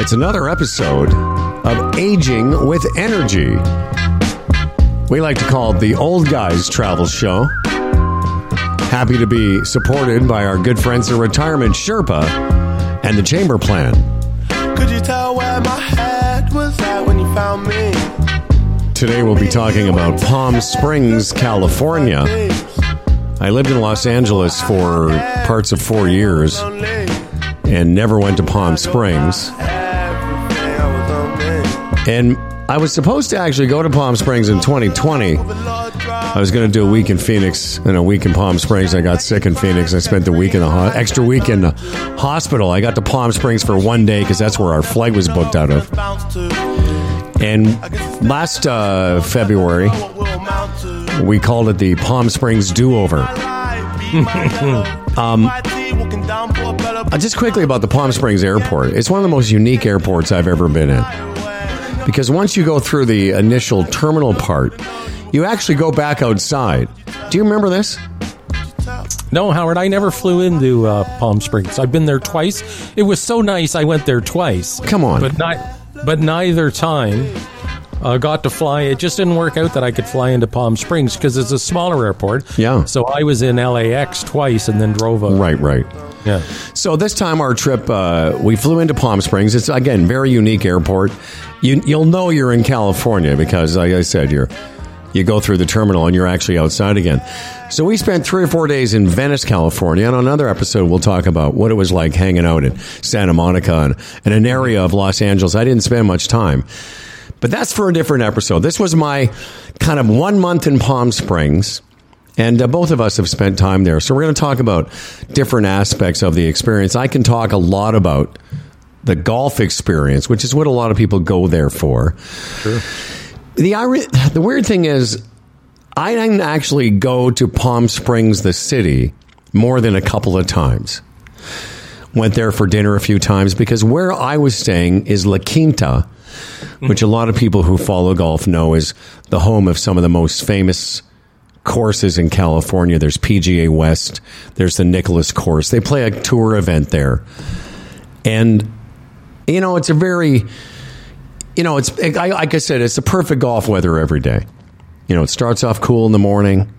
It's another episode of Aging with Energy. We like to call it the Old Guys Travel Show. Happy to be supported by our good friends at Retirement Sherpa and the Chamber Plan. Could you tell where my head was at when you found me? Today we'll be talking about Palm Springs, California. I lived in Los Angeles for parts of four years and never went to Palm Springs. And I was supposed to actually go to Palm Springs in 2020. I was going to do a week in Phoenix and a week in Palm Springs. I got sick in Phoenix. I spent the week in the ho- extra week in the hospital. I got to Palm Springs for one day because that's where our flight was booked out of. And last uh, February, we called it the Palm Springs Do Over. um, just quickly about the Palm Springs Airport. It's one of the most unique airports I've ever been in. Because once you go through the initial terminal part, you actually go back outside. Do you remember this? No, Howard, I never flew into uh, Palm Springs. I've been there twice. It was so nice. I went there twice. Come on. But not but neither time uh, got to fly. It just didn't work out that I could fly into Palm Springs because it's a smaller airport. Yeah. So I was in LAX twice and then drove up. Right, right. Yeah. So this time our trip, uh, we flew into Palm Springs. It's again very unique airport. You, you'll know you're in California because, like I said, you're you go through the terminal and you're actually outside again. So we spent three or four days in Venice, California. And on another episode, we'll talk about what it was like hanging out in Santa Monica and, and an area of Los Angeles. I didn't spend much time. But that's for a different episode. This was my kind of one month in Palm Springs. And uh, both of us have spent time there. So we're going to talk about different aspects of the experience. I can talk a lot about the golf experience, which is what a lot of people go there for. Sure. The, the weird thing is, I didn't actually go to Palm Springs, the city, more than a couple of times. Went there for dinner a few times because where I was staying is La Quinta, which a lot of people who follow golf know is the home of some of the most famous courses in California. There's PGA West, there's the Nicklaus course. They play a tour event there. And, you know, it's a very, you know, it's, like I said, it's the perfect golf weather every day. You know, it starts off cool in the morning,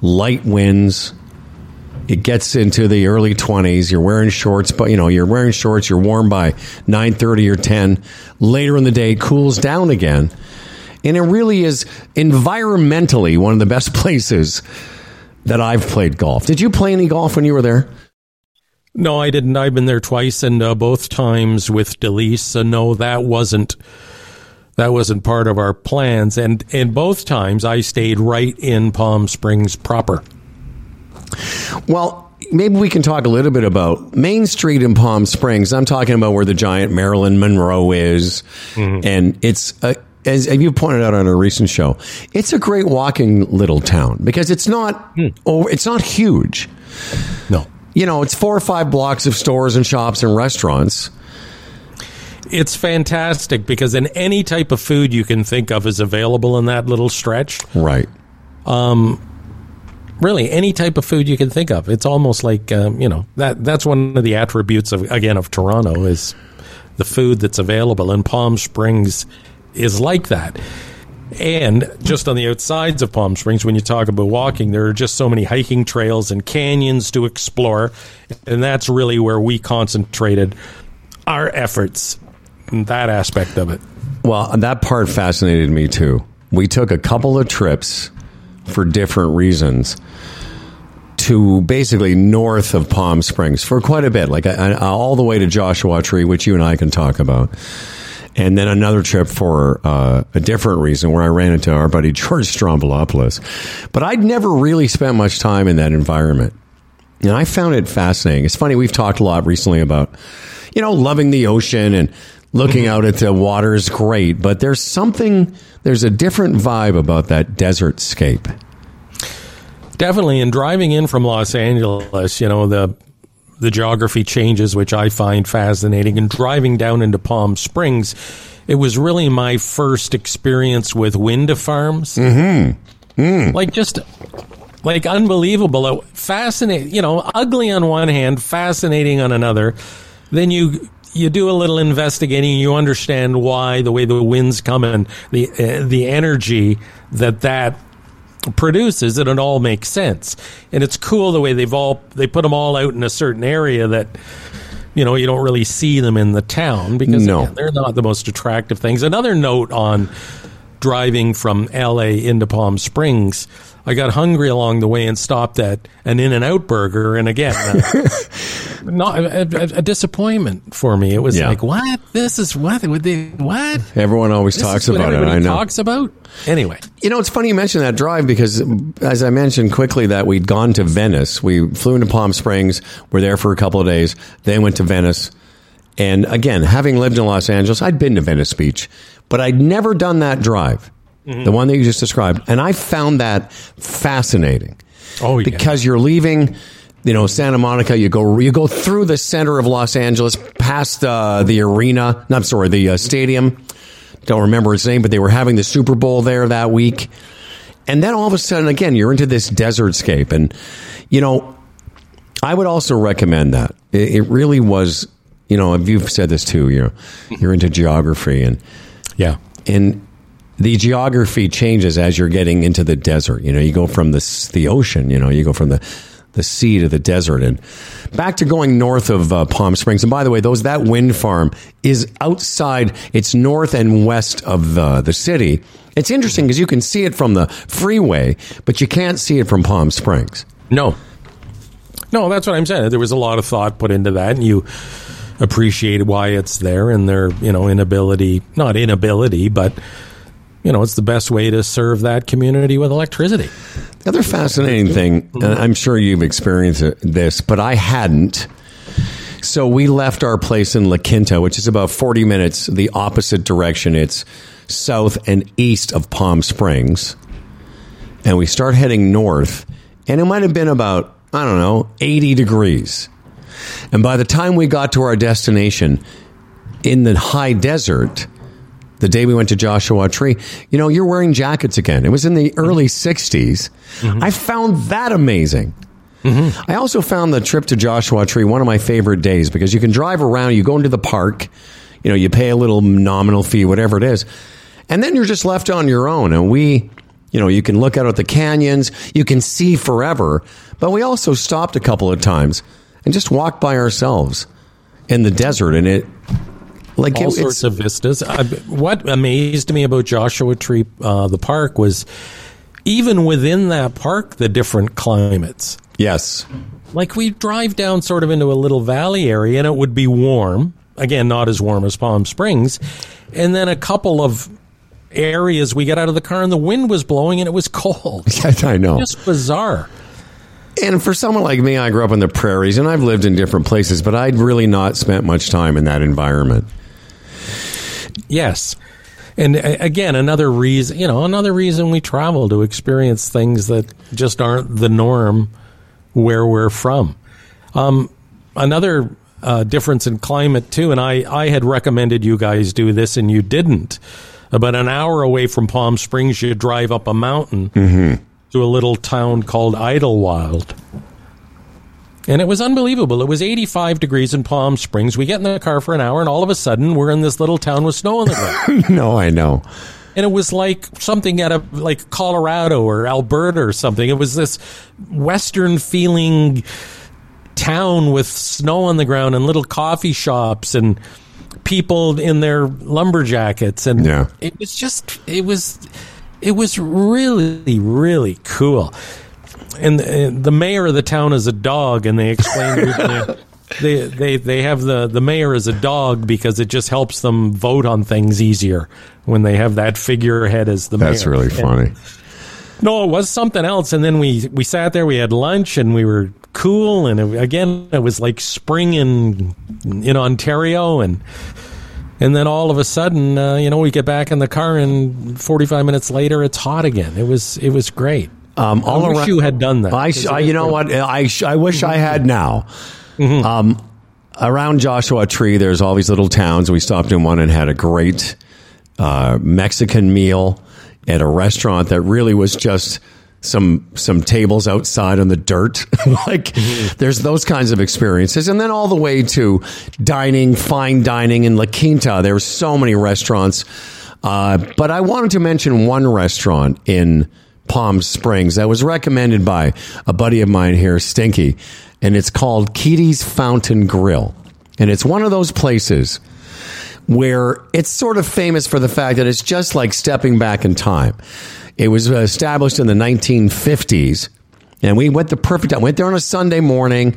light winds. It gets into the early 20s. You're wearing shorts, but you know, you're wearing shorts, you're warm by 9:30 or 10. Later in the day cools down again. And it really is environmentally one of the best places that I've played golf. Did you play any golf when you were there? No, I didn't. I've been there twice, and uh, both times with Delise. So no, that wasn't that wasn't part of our plans. And and both times I stayed right in Palm Springs proper. Well, maybe we can talk a little bit about Main Street in Palm Springs. I'm talking about where the giant Marilyn Monroe is, mm-hmm. and it's a, as you pointed out on a recent show, it's a great walking little town because it's not mm. oh, it's not huge. No, you know, it's four or five blocks of stores and shops and restaurants. It's fantastic because in any type of food you can think of is available in that little stretch. Right. Um, really any type of food you can think of. It's almost like um, you know that that's one of the attributes of again of Toronto is the food that's available. And Palm Springs is like that. And just on the outsides of Palm Springs, when you talk about walking, there are just so many hiking trails and canyons to explore. And that's really where we concentrated our efforts in that aspect of it. Well, that part fascinated me too. We took a couple of trips for different reasons to basically north of Palm Springs for quite a bit, like all the way to Joshua Tree, which you and I can talk about. And then another trip for uh, a different reason where I ran into our buddy George Stroumboulopoulos. But I'd never really spent much time in that environment. And I found it fascinating. It's funny, we've talked a lot recently about, you know, loving the ocean and looking out at the water is great, but there's something, there's a different vibe about that desert scape. Definitely. And driving in from Los Angeles, you know, the the geography changes, which I find fascinating. And driving down into Palm Springs, it was really my first experience with wind farms. Mm-hmm. Mm. Like just like unbelievable, fascinating. You know, ugly on one hand, fascinating on another. Then you you do a little investigating, you understand why the way the winds come and the uh, the energy that that produces, and it all makes sense. And it's cool the way they've all they put them all out in a certain area that you know you don't really see them in the town because No. again, they're not the most attractive things. Another note on driving from LA into Palm Springs. I got hungry along the way and stopped at an In and Out Burger, and again, uh, not a, a, a disappointment for me. It was Yeah. like, what? This is what? Would they, what? Everyone always This talks about it. I know. Talks about anyway. You know, it's funny you mentioned that drive because, as I mentioned quickly, that we'd gone to Venice. We flew into Palm Springs. We're there for a couple of days. Then went to Venice. And again, having lived in Los Angeles, I'd been to Venice Beach, but I'd never done that drive, the one that you just described. And I found that fascinating Oh, yeah. because you're leaving. You know, Santa Monica. You go, you go through the center of Los Angeles, past uh, the arena. No, I'm sorry, the uh, stadium. Don't remember its name, but they were having the Super Bowl there that week. And then all of a sudden, again, you're into this desert scape. And, you know, I would also recommend that. It, it really was, you know, if you've said this too, you know, you're into geography and, yeah. and the geography changes as you're getting into the desert. You know, you go from the, the ocean, you know, you go from the, the sea to the desert and back to going north of uh, Palm Springs. And by the way, those, that wind farm is outside, it's north and west of the, the city. It's interesting because you can see it from the freeway, but you can't see it from Palm Springs. No. No, that's what I'm saying. There was a lot of thought put into that, and you appreciate why it's there and their, you know, inability, not inability, but, you know, it's the best way to serve that community with electricity. The other fascinating thing, I'm sure you've experienced this, but I hadn't. So we left our place in La Quinta, which is about 40 minutes the opposite direction. It's south and east of Palm Springs. And we start heading north, and it might have been about, I don't know, 80 degrees. And by the time we got to our destination in the high desert, the day we went to Joshua Tree, you know, you're wearing jackets again. It was in the early 60s. Mm-hmm. I found that amazing. Mm-hmm. I also found the trip to Joshua Tree one of my favorite days because you can drive around, you go into the park, you know, you pay a little nominal fee, whatever it is, and then you're just left on your own. And we, you know, you can look out at the canyons, you can see forever, but we also stopped a couple of times and just walked by ourselves in the desert, and it like all it- sorts of vistas. I, what amazed me about Joshua Tree, uh, the park, was even within that park, the different climates. yes, Like we drive down sort of into a little valley area, and it would be warm. Again, not as warm as Palm Springs, and then a couple of areas we get out of the car, and the wind was blowing, and it was cold. I know. Just bizarre. And for someone like me, I grew up in the prairies and I've lived in different places, but I'd really not spent much time in that environment. Yes. And again, another reason, you know, another reason we travel to experience things that just aren't the norm where we're from. Um, another uh, difference in climate too, and I, I had recommended you guys do this and you didn't. About an hour away from Palm Springs, you drive up a mountain to a little town called Idyllwild. And it was unbelievable. It was 85 degrees in Palm Springs. We get in the car for an hour, and all of a sudden, we're in this little town with snow on the ground. no, I know. and it was like something out of like Colorado or Alberta or something. It was this western feeling town with snow on the ground and little coffee shops and people in their lumber jackets. and Yeah. it was just it was it was really really cool. And the, the mayor of the town is a dog, and they explain they, they they have the the mayor as a dog because it just helps them vote on things easier when they have that figurehead as the mayor. That's mayor. really And- funny. no, it was something else. And then we we sat there, we had lunch, and we were cool. And it, again, it was like spring in in Ontario, and and then all of a sudden, uh, you know, we get back in the car, and forty five minutes later, it's hot again. It was it was great. Um, all I wish around- you had done that. I, I you know what? I, I wish I had now. Um, around Joshua Tree, there's all these little towns. We stopped in one and had a great uh, Mexican meal at a restaurant that really was just some some tables outside on the dirt. like there's those kinds of experiences, and then all the way to dining, fine dining in La Quinta. there were so many restaurants, uh, but I wanted to mention one restaurant in Palm Springs that was recommended by a buddy of mine here, Stinky, and it's called Keedy's Fountain Grill, and it's one of those places where it's sort of famous for the fact that it's just like stepping back in time. It was established in the 1950s, and we went the perfect time. Went there on a Sunday morning,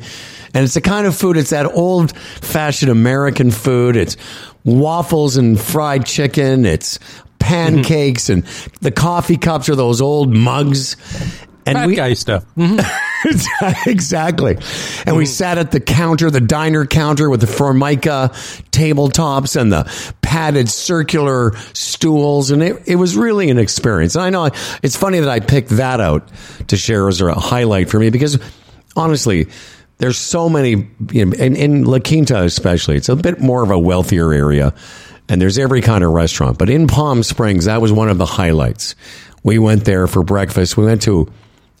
and it's the kind of food. It's that old fashioned American food. It's waffles and fried chicken. It's pancakes, and the coffee cups are those old mugs. And Fat we, guy stuff. Mm-hmm. exactly. And we sat at the counter, the diner counter with the Formica tabletops and the padded circular stools. And it, it was really an experience. And I know it's funny that I picked that out to share as a highlight for me because honestly, there's so many, you know, in, in La Quinta especially, it's a bit more of a wealthier area and there's every kind of restaurant. But in Palm Springs, that was one of the highlights. We went there for breakfast. We went to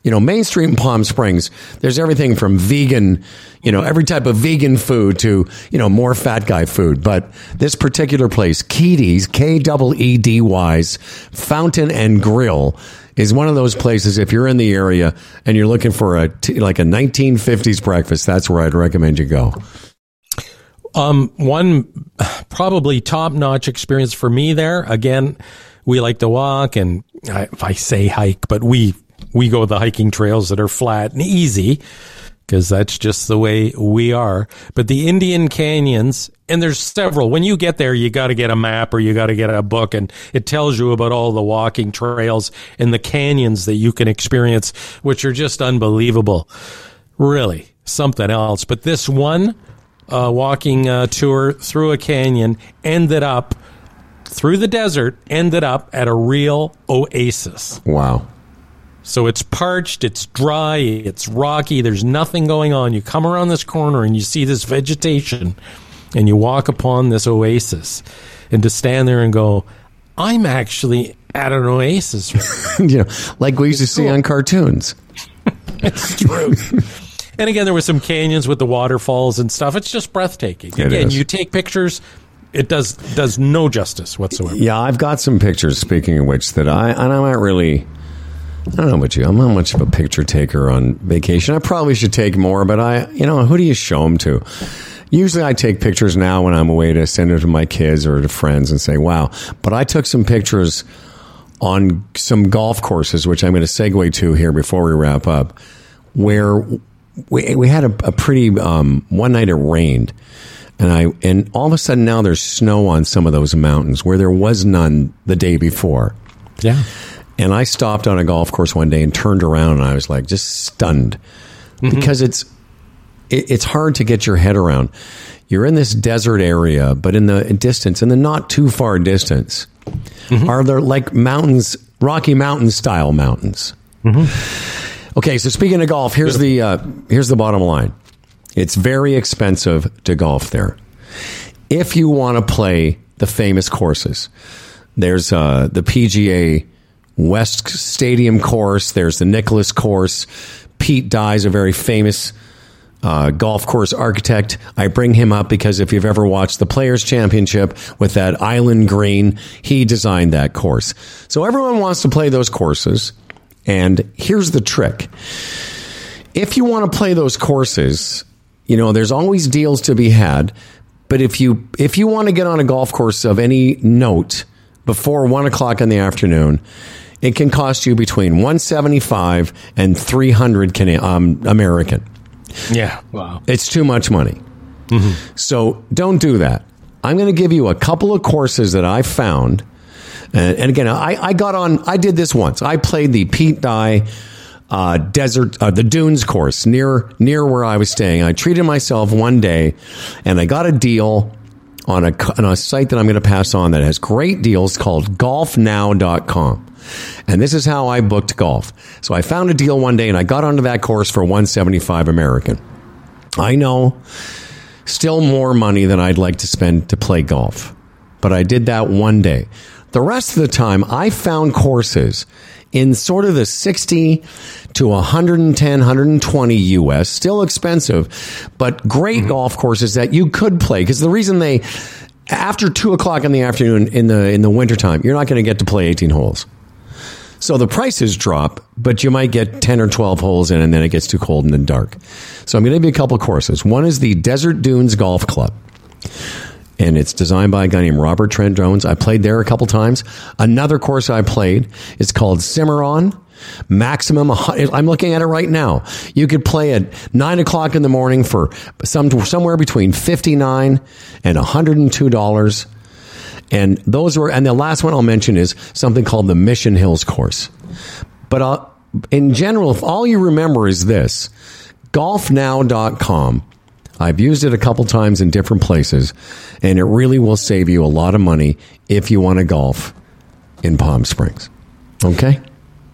you know, mainstream Palm Springs, there's everything from vegan, you know, every type of vegan food to, you know, more fat guy food. But this particular place, Keedy's, K E E D Y's Fountain and Grill, is one of those places. If you're in the area and you're looking for a like a 1950s breakfast, that's where I'd recommend you go. Um, one probably top notch experience for me there. Again, we like to walk and I, I say hike, but we, we go the hiking trails that are flat and easy because that's just the way we are. But the Indian canyons, and there's several. When you get there, you got to get a map or you got to get a book, and it tells you about all the walking trails and the canyons that you can experience, which are just unbelievable. Really, something else. But this one uh, walking uh, tour through a canyon ended up through the desert, ended up at a real oasis. Wow. So it's parched, it's dry, it's rocky, there's nothing going on. You come around this corner and you see this vegetation and you walk upon this oasis. And to stand there and go, I'm actually at an oasis. you know, like we used to see on cartoons. it's true. And again, there were some canyons with the waterfalls and stuff. It's just breathtaking. It again, is. you take pictures, it does does no justice whatsoever. Yeah, I've got some pictures. Speaking of which, that I and I'm not really. I don't know about you. I'm not much of a picture taker on vacation. I probably should take more, but I, you know, who do you show them to? Usually, I take pictures now when I'm away to send it to my kids or to friends and say, "Wow!" But I took some pictures on some golf courses, which I'm going to segue to here before we wrap up, where we we had a, a pretty um, one night it rained, and I and all of a sudden now there's snow on some of those mountains where there was none the day before. Yeah. And I stopped on a golf course one day and turned around and I was like just stunned mm-hmm. because it's it, it's hard to get your head around. You're in this desert area, but in the distance, in the not too far distance, mm-hmm. are there like mountains, Rocky Mountain style mountains? Mm-hmm. Okay, so speaking of golf, here's the uh, here's the bottom line. It's very expensive to golf there. If you want to play the famous courses, there's uh, the PGA West Stadium course. There's the Nicklaus course. Pete Dye is a very famous uh, golf course architect. I bring him up because if you've ever watched the Players Championship with that island green, he designed that course. So everyone wants to play those courses. And here's the trick. If you want to play those courses, you know, there's always deals to be had. But if you if you want to get on a golf course of any note before one o'clock in the afternoon, it can cost you between 175 and 300 Cana- um, American. Yeah. Wow. It's too much money. So don't do that. I'm going to give you a couple of courses that I found. And, and again, I, I got on, I did this once. I played the Pete Dye uh, desert, uh, the dunes course near, near where I was staying. I treated myself one day and I got a deal on a, on a site that I'm going to pass on that has great deals called golfnow.com. And this is how I booked golf. So I found a deal one day and I got onto that course for 175 American. I know still more money than I'd like to spend to play golf, but I did that one day. The rest of the time, I found courses in sort of the 60 to 110, 120 US. Still expensive, but great mm-hmm. golf courses that you could play. Because the reason they, after two o'clock in the afternoon in the in the wintertime, you're not going to get to play 18 holes. So the prices drop, but you might get 10 or 12 holes in and then it gets too cold and then dark. So I'm going to give you a couple courses. One is the Desert Dunes Golf Club. And it's designed by a guy named Robert Trent Jones. I played there a couple times. Another course I played is called Cimarron. Maximum, I'm looking at it right now. You could play at nine o'clock in the morning for some somewhere between fifty nine and hundred and two dollars. And those were, and the last one I'll mention is something called the Mission Hills course. But uh, in general, if all you remember is this, golfnow.com. I've used it a couple times in different places, and it really will save you a lot of money if you want to golf in Palm Springs. Okay?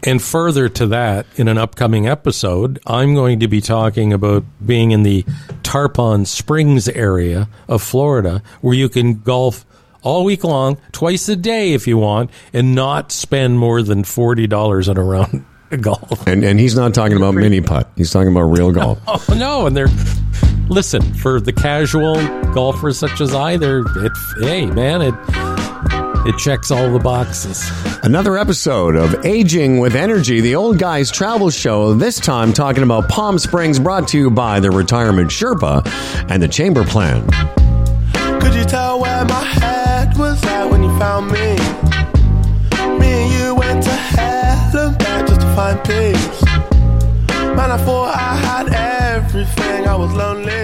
And further to that, in an upcoming episode, I'm going to be talking about being in the Tarpon Springs area of Florida, where you can golf all week long, twice a day if you want, and not spend more than forty dollars on a round of golf. And and he's not talking about mini putt. He's talking about real golf. Oh no, and they're listen for the casual golfers such as I. They're it. Hey man, it it checks all the boxes. Another episode of Aging with Energy, the old guys travel show. This time talking about Palm Springs, brought to you by the Retirement Sherpa and the Chamber Plan. Could you tell where my head was at when you found me? Me and you went to hell and back just to find peace. Man, I thought I had everything. I was lonely.